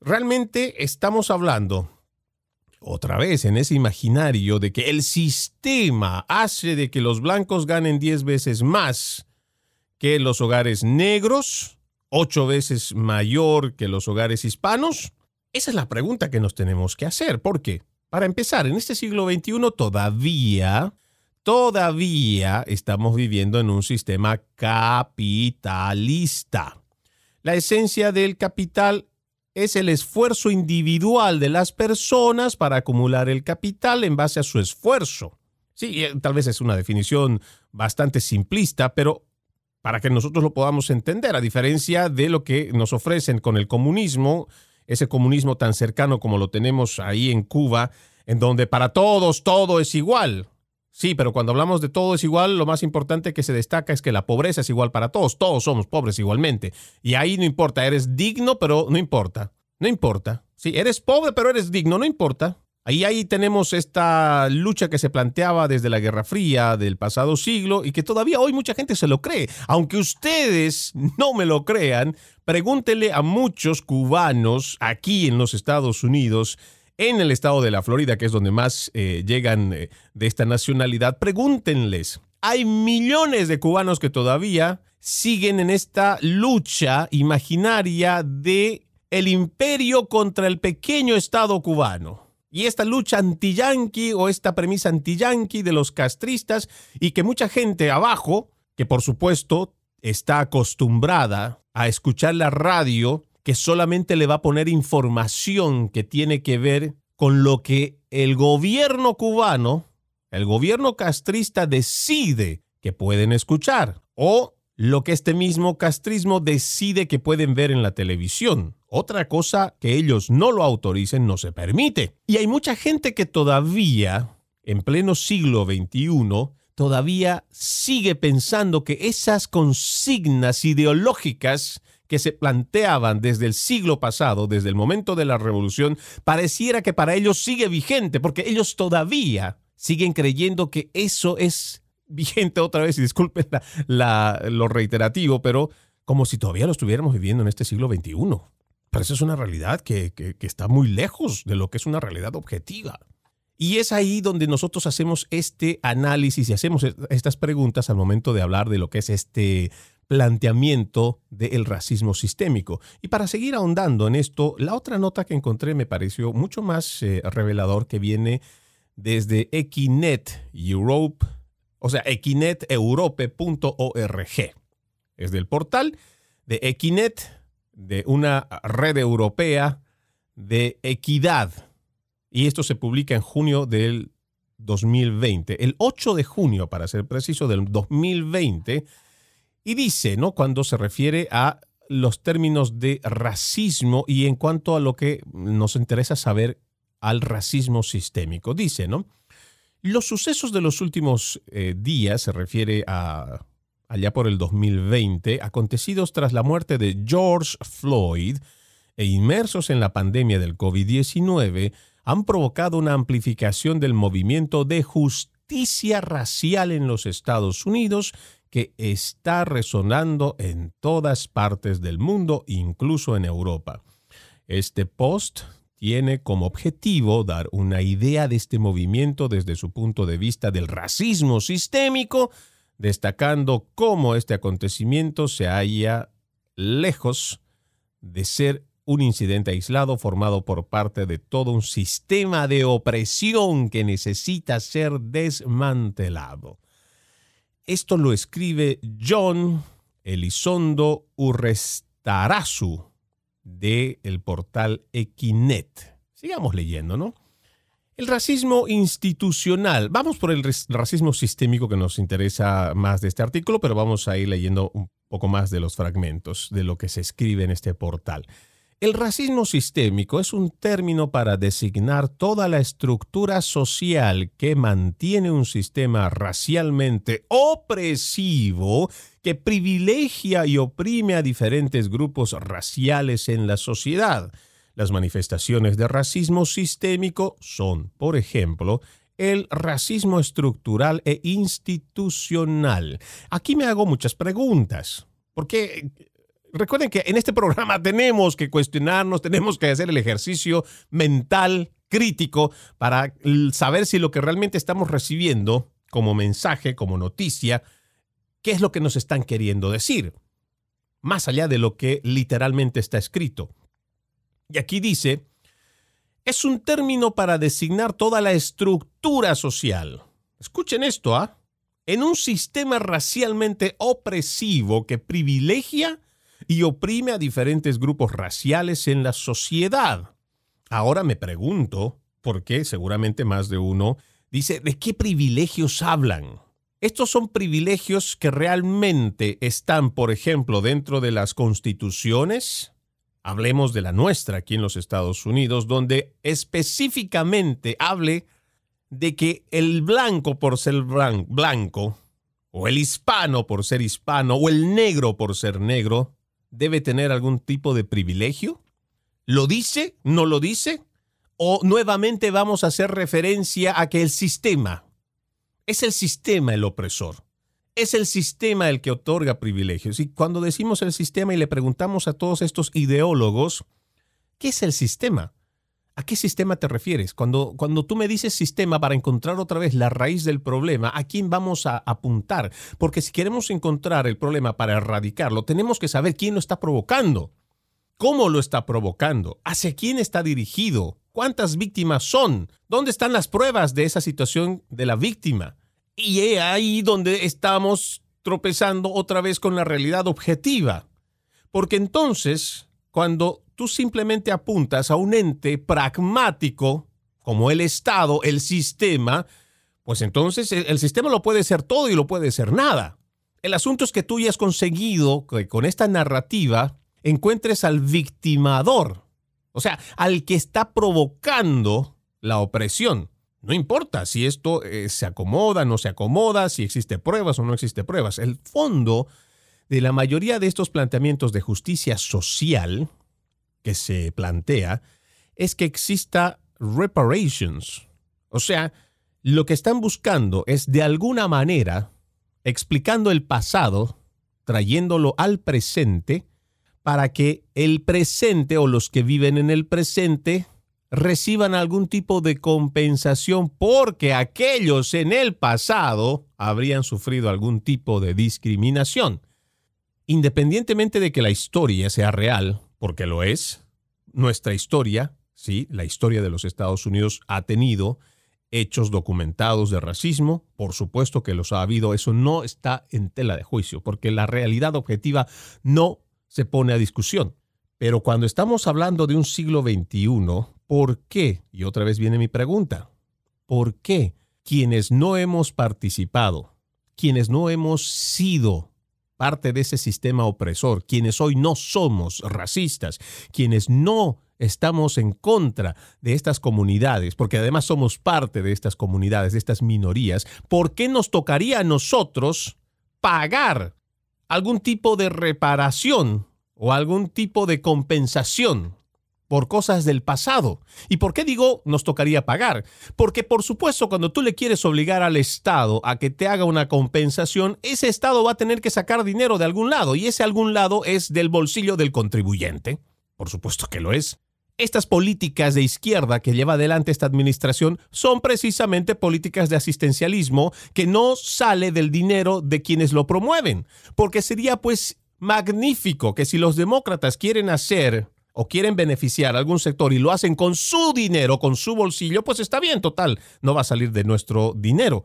realmente estamos hablando otra vez en ese imaginario de que el sistema hace de que los blancos ganen 10 veces más que los hogares negros, 8 veces mayor que los hogares hispanos. Esa es la pregunta que nos tenemos que hacer. ¿Por qué? Para empezar, en este siglo XXI todavía todavía estamos viviendo en un sistema capitalista. La esencia del capital es el esfuerzo individual de las personas para acumular el capital en base a su esfuerzo. Sí, eh, tal vez es una definición bastante simplista, pero para que nosotros lo podamos entender, a diferencia de lo que nos ofrecen con el comunismo, ese comunismo tan cercano como lo tenemos ahí en Cuba, en donde para todos todo es igual. Sí, pero cuando hablamos de todo es igual, lo más importante que se destaca es que la pobreza es igual para todos. Todos somos pobres igualmente. Y ahí no importa, eres digno, pero no importa. No importa. Sí, eres pobre, pero eres digno, no importa. Ahí, ahí tenemos esta lucha que se planteaba desde la Guerra Fría del pasado siglo y que todavía hoy mucha gente se lo cree. Aunque ustedes no me lo crean, pregúntenle a muchos cubanos aquí en los Estados Unidos, en el estado de la Florida, que es donde más eh, llegan eh, de esta nacionalidad, pregúntenles. Hay millones de cubanos que todavía siguen en esta lucha imaginaria de el imperio contra el pequeño estado cubano y esta lucha anti-yanqui o esta premisa anti-yanqui de los castristas y que mucha gente abajo, que por supuesto está acostumbrada a escuchar la radio, que solamente le va a poner información que tiene que ver con lo que el gobierno cubano, el gobierno castrista decide que pueden escuchar o lo que este mismo castrismo decide que pueden ver en la televisión. Otra cosa que ellos no lo autoricen no se permite. Y hay mucha gente que todavía, en pleno siglo XXI, todavía sigue pensando que esas consignas ideológicas que se planteaban desde el siglo pasado, desde el momento de la revolución, pareciera que para ellos sigue vigente, porque ellos todavía siguen creyendo que eso es vigente otra vez, y disculpen lo reiterativo, pero como si todavía lo estuviéramos viviendo en este siglo XXI. Pero eso es una realidad que, está muy lejos de lo que es una realidad objetiva. Y es ahí donde nosotros hacemos este análisis y hacemos estas preguntas al momento de hablar de lo que es este planteamiento del racismo sistémico. Y para seguir ahondando en esto, la otra nota que encontré me pareció mucho más eh, revelador que viene desde Equinet Europe, o sea, equineteurope.org. Es del portal de Equinet de una red europea de equidad. Y esto se publica en junio del 2020, el 8 de junio, para ser preciso, del 2020. Y dice, ¿no? Cuando se refiere a los términos de racismo y en cuanto a lo que nos interesa saber al racismo sistémico. Dice, ¿no? Los sucesos de los últimos eh, días se refiere a allá por el 2020, acontecidos tras la muerte de George Floyd e inmersos en la pandemia del COVID-19, han provocado una amplificación del movimiento de justicia racial en los Estados Unidos que está resonando en todas partes del mundo, incluso en Europa. Este post tiene como objetivo dar una idea de este movimiento desde su punto de vista del racismo sistémico, destacando cómo este acontecimiento se halla lejos de ser un incidente aislado formado por parte de todo un sistema de opresión que necesita ser desmantelado. Esto lo escribe John Elizondo Urrestarazu de el portal Equinet. Sigamos leyendo, ¿no? El racismo institucional. Vamos por el racismo sistémico que nos interesa más de este artículo, pero vamos a ir leyendo un poco más de los fragmentos de lo que se escribe en este portal. El racismo sistémico es un término para designar toda la estructura social que mantiene un sistema racialmente opresivo que privilegia y oprime a diferentes grupos raciales en la sociedad. Las manifestaciones de racismo sistémico son, por ejemplo, el racismo estructural e institucional. Aquí me hago muchas preguntas, porque recuerden que en este programa tenemos que cuestionarnos, tenemos que hacer el ejercicio mental crítico para saber si lo que realmente estamos recibiendo como mensaje, como noticia, qué es lo que nos están queriendo decir, más allá de lo que literalmente está escrito. Y aquí dice, es un término para designar toda la estructura social. Escuchen esto, ¿ah? En un sistema racialmente opresivo que privilegia y oprime a diferentes grupos raciales en la sociedad. Ahora me pregunto, por qué seguramente más de uno dice, ¿de qué privilegios hablan? Estos son privilegios que realmente están, por ejemplo, dentro de las constituciones, Hablemos de la nuestra aquí en los Estados Unidos, donde específicamente hable de que el blanco por ser blanco, o el hispano por ser hispano, o el negro por ser negro, debe tener algún tipo de privilegio? ¿Lo dice? ¿No lo dice? o nuevamente vamos a hacer referencia a que el sistema, es el sistema el opresor. Es el sistema el que otorga privilegios. Y cuando decimos el sistema y le preguntamos a todos estos ideólogos, ¿qué es el sistema? ¿A qué sistema te refieres? Cuando, cuando tú me dices sistema para encontrar otra vez la raíz del problema, ¿a quién vamos a apuntar? Porque si queremos encontrar el problema para erradicarlo, tenemos que saber quién lo está provocando, cómo lo está provocando, hacia quién está dirigido, cuántas víctimas son, dónde están las pruebas de esa situación de la víctima. Y es ahí donde estamos tropezando otra vez con la realidad objetiva. Porque entonces, cuando tú simplemente apuntas a un ente pragmático, como el Estado, el sistema, pues entonces el sistema lo puede ser todo y lo puede ser nada. El asunto es que tú ya has conseguido que con esta narrativa encuentres al victimador, o sea, al que está provocando la opresión. No importa si esto eh, se acomoda, no se acomoda, si existe pruebas o no existe pruebas. El fondo de la mayoría de estos planteamientos de justicia social que se plantea es que exista reparations. O sea, lo que están buscando es de alguna manera explicando el pasado, trayéndolo al presente, para que el presente o los que viven en el presente reciban algún tipo de compensación porque aquellos en el pasado habrían sufrido algún tipo de discriminación. Independientemente de que la historia sea real, porque lo es, nuestra historia, sí, la historia de los Estados Unidos ha tenido hechos documentados de racismo, por supuesto que los ha habido, eso no está en tela de juicio, porque la realidad objetiva no se pone a discusión. Pero cuando estamos hablando de un siglo XXI, ¿por qué? Y otra vez viene mi pregunta. ¿Por qué quienes no hemos participado, quienes no hemos sido parte de ese sistema opresor, quienes hoy no somos racistas, quienes no estamos en contra de estas comunidades, porque además somos parte de estas comunidades, de estas minorías, ¿por qué nos tocaría a nosotros pagar algún tipo de reparación o algún tipo de compensación por cosas del pasado. ¿Y por qué digo nos tocaría pagar? Porque por supuesto cuando tú le quieres obligar al Estado a que te haga una compensación, ese Estado va a tener que sacar dinero de algún lado y ese algún lado es del bolsillo del contribuyente. Por supuesto que lo es. Estas políticas de izquierda que lleva adelante esta administración son precisamente políticas de asistencialismo que no sale del dinero de quienes lo promueven, porque sería pues magnífico que si los demócratas quieren hacer o quieren beneficiar a algún sector y lo hacen con su dinero, con su bolsillo, pues está bien, total, no va a salir de nuestro dinero.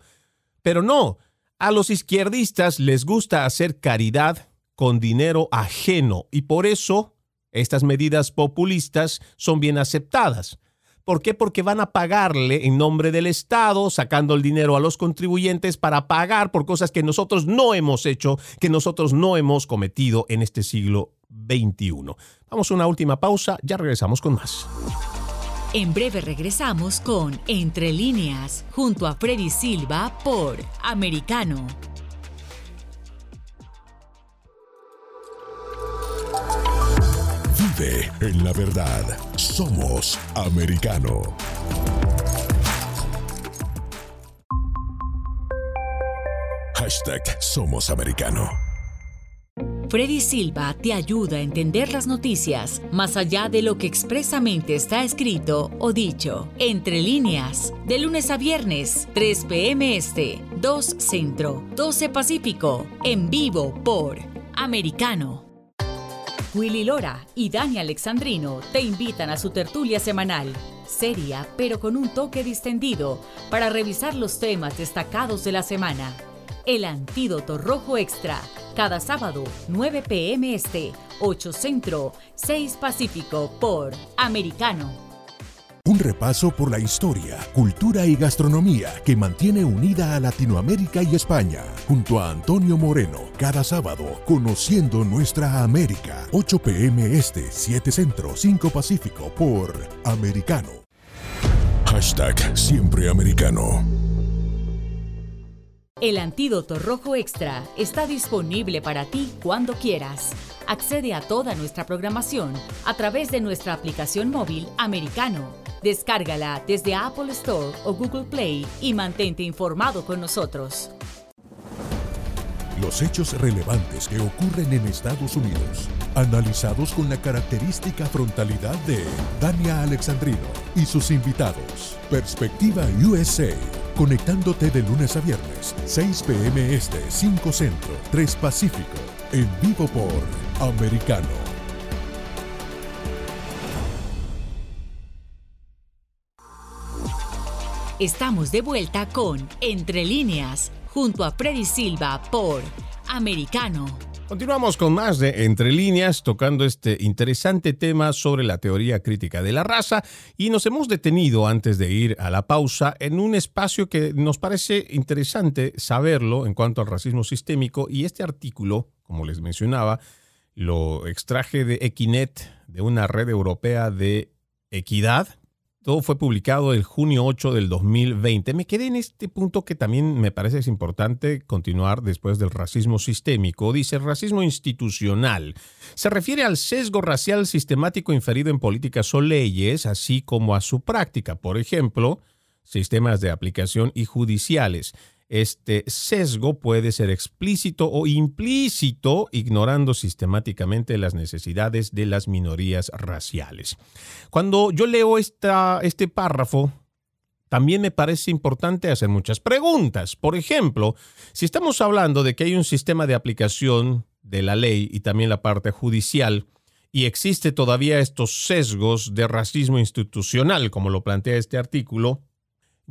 Pero no, a los izquierdistas les gusta hacer caridad con dinero ajeno y por eso estas medidas populistas son bien aceptadas. ¿Por qué? Porque van a pagarle en nombre del Estado, sacando el dinero a los contribuyentes para pagar por cosas que nosotros no hemos hecho, que nosotros no hemos cometido en este siglo XXI. Vamos a una última pausa, ya regresamos con más. En breve regresamos con Entre líneas, junto a Freddy Silva por Americano. en la verdad. Somos americano. Hashtag Somos Americano. Freddy Silva te ayuda a entender las noticias más allá de lo que expresamente está escrito o dicho. Entre líneas, de lunes a viernes, 3 p.m. Este, 2 Centro, 12 Pacífico, en vivo por Americano. Willy Lora y Dani Alexandrino te invitan a su tertulia semanal, seria pero con un toque distendido, para revisar los temas destacados de la semana. El Antídoto Rojo Extra, cada sábado, 9 pm este, 8 Centro, 6 Pacífico, por Americano. Un repaso por la historia, cultura y gastronomía que mantiene unida a Latinoamérica y España, junto a Antonio Moreno, cada sábado, conociendo nuestra América. 8 pm este, 7 centro, 5 pacífico, por Americano. Hashtag Siempre Americano. El antídoto rojo extra está disponible para ti cuando quieras. Accede a toda nuestra programación a través de nuestra aplicación móvil americano Descárgala desde Apple Store o Google Play y mantente informado con nosotros. Los hechos relevantes que ocurren en Estados Unidos, analizados con la característica frontalidad de Dania Alexandrino y sus invitados. Perspectiva USA, conectándote de lunes a viernes, 6 p.m. Este, 5 Centro, 3 Pacífico, en vivo por Americano. Estamos de vuelta con Entre líneas junto a Freddy Silva por Americano. Continuamos con más de Entre líneas, tocando este interesante tema sobre la teoría crítica de la raza y nos hemos detenido antes de ir a la pausa en un espacio que nos parece interesante saberlo en cuanto al racismo sistémico y este artículo, como les mencionaba, lo extraje de Equinet, de una red europea de equidad, todo fue publicado el junio 8 del 2020. Me quedé en este punto que también me parece es importante continuar después del racismo sistémico. Dice racismo institucional. Se refiere al sesgo racial sistemático inferido en políticas o leyes, así como a su práctica. Por ejemplo, sistemas de aplicación y judiciales. Este sesgo puede ser explícito o implícito, ignorando sistemáticamente las necesidades de las minorías raciales. Cuando yo leo este párrafo, también me parece importante hacer muchas preguntas. Por ejemplo, si estamos hablando de que hay un sistema de aplicación de la ley y también la parte judicial, y existe todavía estos sesgos de racismo institucional, como lo plantea este artículo,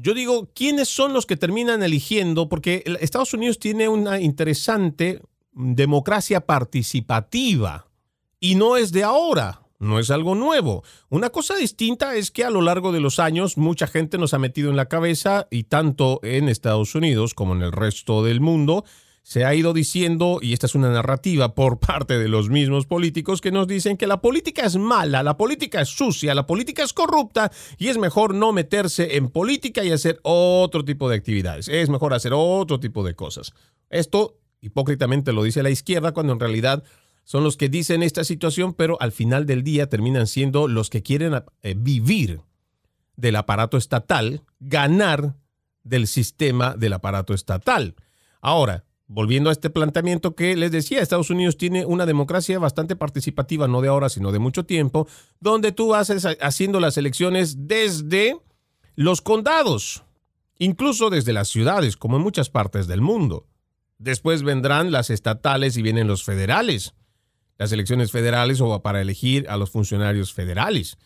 yo digo, ¿quiénes son los que terminan eligiendo? Porque Estados Unidos tiene una interesante democracia participativa y no es de ahora, no es algo nuevo. Una cosa distinta es que a lo largo de los años mucha gente nos ha metido en la cabeza y tanto en Estados Unidos como en el resto del mundo se ha ido diciendo, y esta es una narrativa por (laughs) parte de los mismos políticos que nos dicen que la política es mala, la política es sucia, la política es corrupta y es mejor no meterse en política y hacer otro tipo de actividades. Es mejor hacer otro tipo de cosas. Esto hipócritamente lo dice la izquierda cuando en realidad son los que dicen esta situación, pero al final del día terminan siendo los que quieren eh, vivir del aparato estatal, ganar del sistema del aparato estatal. Ahora, volviendo a este planteamiento que les decía, Estados Unidos tiene una democracia bastante participativa, no de ahora, sino de mucho tiempo, donde tú vas haciendo las elecciones desde los condados, incluso desde las ciudades, como en muchas partes del mundo. Después vendrán las estatales y vienen los federales, las elecciones federales o para elegir a los funcionarios federales.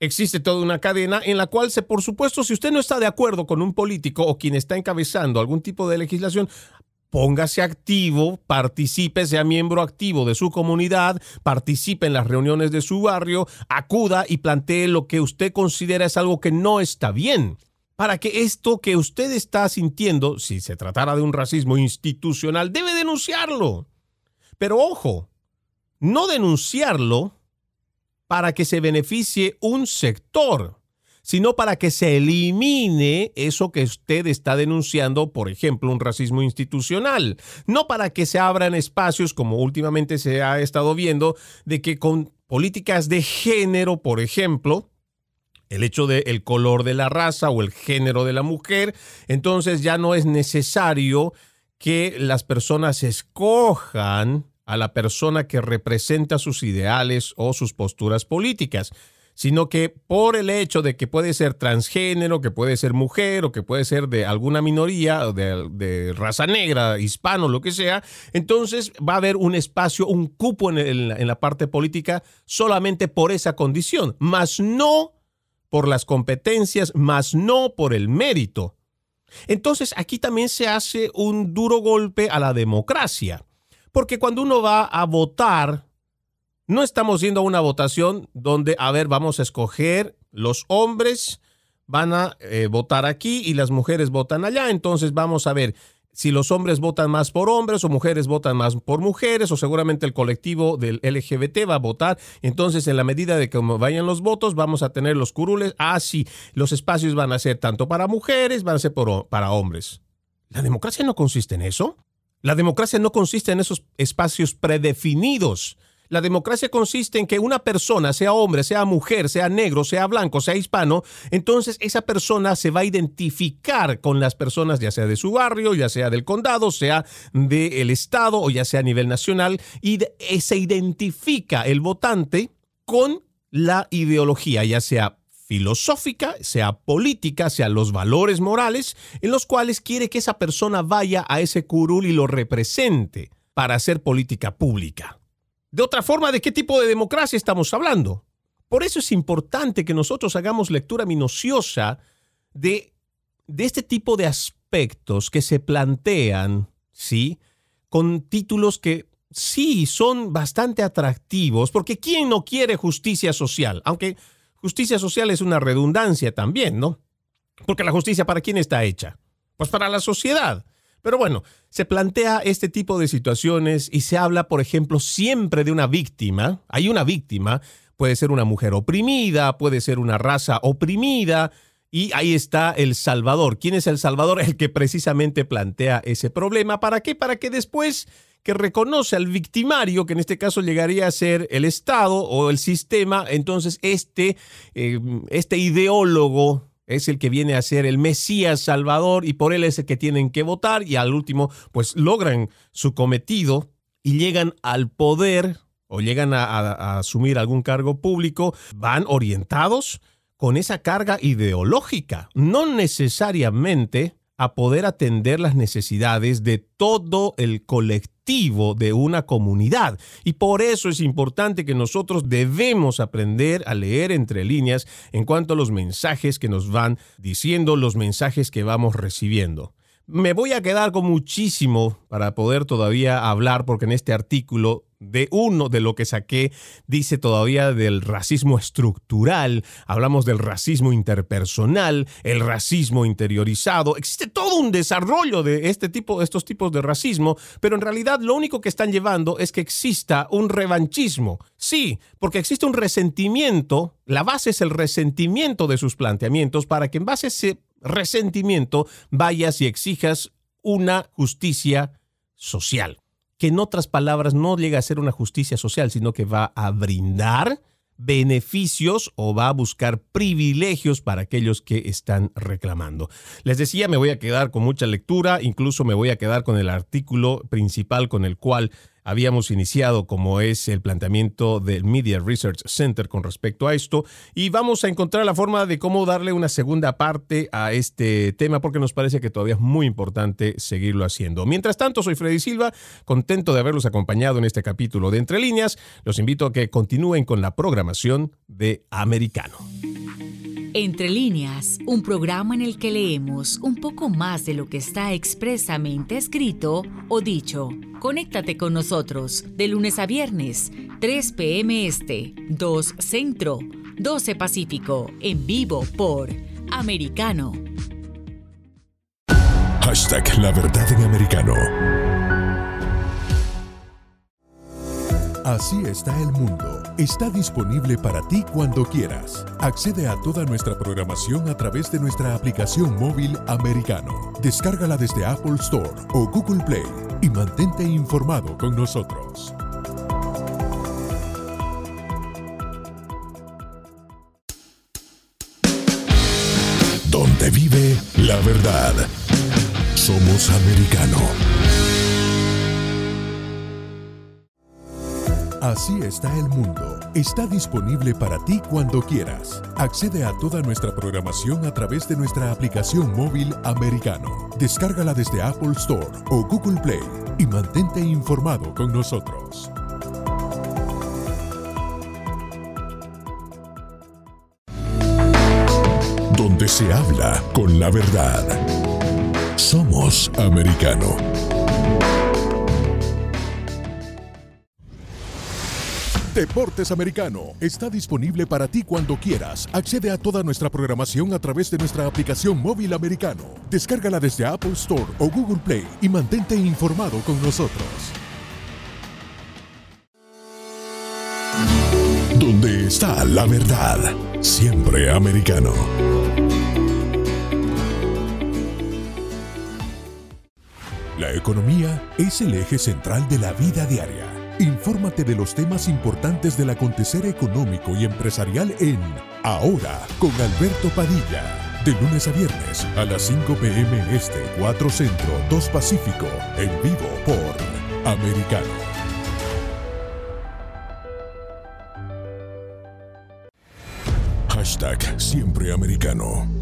Existe toda una cadena en la cual, se, por supuesto, si usted no está de acuerdo con un político o quien está encabezando algún tipo de legislación, póngase activo, participe, sea miembro activo de su comunidad, participe en las reuniones de su barrio, acuda y plantee lo que usted considera es algo que no está bien. Para que esto que usted está sintiendo, si se tratara de un racismo institucional, debe denunciarlo. Pero ojo, no denunciarlo para que se beneficie un sector sino para que se elimine eso que usted está denunciando, por ejemplo, un racismo institucional, no para que se abran espacios como últimamente se ha estado viendo, de que con políticas de género, por ejemplo, el hecho del el color de la raza o el género de la mujer, entonces ya no es necesario que las personas escojan a la persona que representa sus ideales o sus posturas políticas sino que por el hecho de que puede ser transgénero, que puede ser mujer o que puede ser de alguna minoría, de, raza negra, hispano, lo que sea, entonces va a haber un espacio, un cupo en, en la parte política solamente por esa condición, más no por las competencias, más no por el mérito. Entonces aquí también se hace un duro golpe a la democracia, porque cuando uno va a votar, no estamos yendo a una votación donde, a ver, vamos a escoger los hombres van a eh, votar aquí y las mujeres votan allá. Entonces vamos a ver si los hombres votan más por hombres o mujeres votan más por mujeres o seguramente el colectivo del LGBT va a votar. Entonces en la medida de que vayan los votos vamos a tener los curules. Ah, sí, los espacios van a ser tanto para mujeres, van a ser para hombres. ¿La democracia no consiste en eso? La democracia no consiste en esos espacios predefinidos La democracia consiste en que una persona, sea hombre, sea mujer, sea negro, sea blanco, sea hispano, entonces esa persona se va a identificar con las personas, ya sea de su barrio, ya sea del condado, sea del estado o ya sea a nivel nacional, y eh, se identifica el votante con la ideología, ya sea filosófica, sea política, sea los valores morales, en los cuales quiere que esa persona vaya a ese curul y lo represente para hacer política pública. De otra forma, ¿de qué tipo de democracia estamos hablando? Por eso es importante que nosotros hagamos lectura minuciosa de, de este tipo de aspectos que se plantean, ¿sí? Con títulos que sí son bastante atractivos, porque ¿quién no quiere justicia social? Aunque justicia social es una redundancia también, ¿no? Porque la justicia para quién está hecha? Pues para la sociedad. Pero bueno, se plantea este tipo de situaciones y se habla, por ejemplo, siempre de una víctima. Hay una víctima, puede ser una mujer oprimida, puede ser una raza oprimida, y ahí está el Salvador. ¿Quién es el Salvador? El que precisamente plantea ese problema. ¿Para qué? Para que después que reconoce al victimario, que en este caso llegaría a ser el Estado o el sistema, entonces este, eh, este ideólogo es el que viene a ser el Mesías Salvador y por él es el que tienen que votar y al último pues logran su cometido y llegan al poder o llegan a asumir algún cargo público, van orientados con esa carga ideológica, no necesariamente a poder atender las necesidades de todo el colectivo de una comunidad. Y por eso es importante que nosotros debemos aprender a leer entre líneas en cuanto a los mensajes que nos van diciendo, los mensajes que vamos recibiendo. Me voy a quedar con muchísimo para poder todavía hablar porque en este artículo de uno de lo que saqué dice todavía del racismo estructural, hablamos del racismo interpersonal, el racismo interiorizado, existe todo un desarrollo de este tipo, estos tipos de racismo, pero en realidad lo único que están llevando es que exista un revanchismo. Sí, porque existe un resentimiento, la base es el resentimiento de sus planteamientos para que en base a ese resentimiento vayas y exijas una justicia social que en otras palabras no llega a ser una justicia social, sino que va a brindar beneficios o va a buscar privilegios para aquellos que están reclamando. Les decía, me voy a quedar con mucha lectura, incluso me voy a quedar con el artículo principal con el cual habíamos iniciado, como es el planteamiento del Media Research Center con respecto a esto, y vamos a encontrar la forma de cómo darle una segunda parte a este tema, porque nos parece que todavía es muy importante seguirlo haciendo. Mientras tanto, soy Freddy Silva, contento de haberlos acompañado en este capítulo de Entre Líneas. Los invito a que continúen con la programación de Americano. Entre líneas, un programa en el que leemos un poco más de lo que está expresamente escrito o dicho. Conéctate con nosotros de lunes a viernes, 3 p.m. Este, 2 Centro, 12 Pacífico, en vivo por Americano. Hashtag La Verdad en Americano. Así está el mundo. Está disponible para ti cuando quieras. Accede a toda nuestra programación a través de nuestra aplicación móvil americano. Descárgala desde Apple Store o Google Play y mantente informado con nosotros. Donde vive la verdad. Somos americano. Así está el mundo. Está disponible para ti cuando quieras. Accede a toda nuestra programación a través de nuestra aplicación móvil americano. Descárgala desde Apple Store o Google Play y mantente informado con nosotros. Donde se habla con la verdad. Somos americano. Deportes Americano está disponible para ti cuando quieras. Accede a toda nuestra programación a través de nuestra aplicación móvil americano. Descárgala desde Apple Store o Google Play y mantente informado con nosotros. Donde está la verdad, siempre americano. La economía es el eje central de la vida diaria Infórmate de los temas importantes del acontecer económico y empresarial en Ahora con Alberto Padilla. De lunes a viernes a las 5 pm este, 4 centro, 2 pacífico, en vivo por Americano. Hashtag Siempre Americano.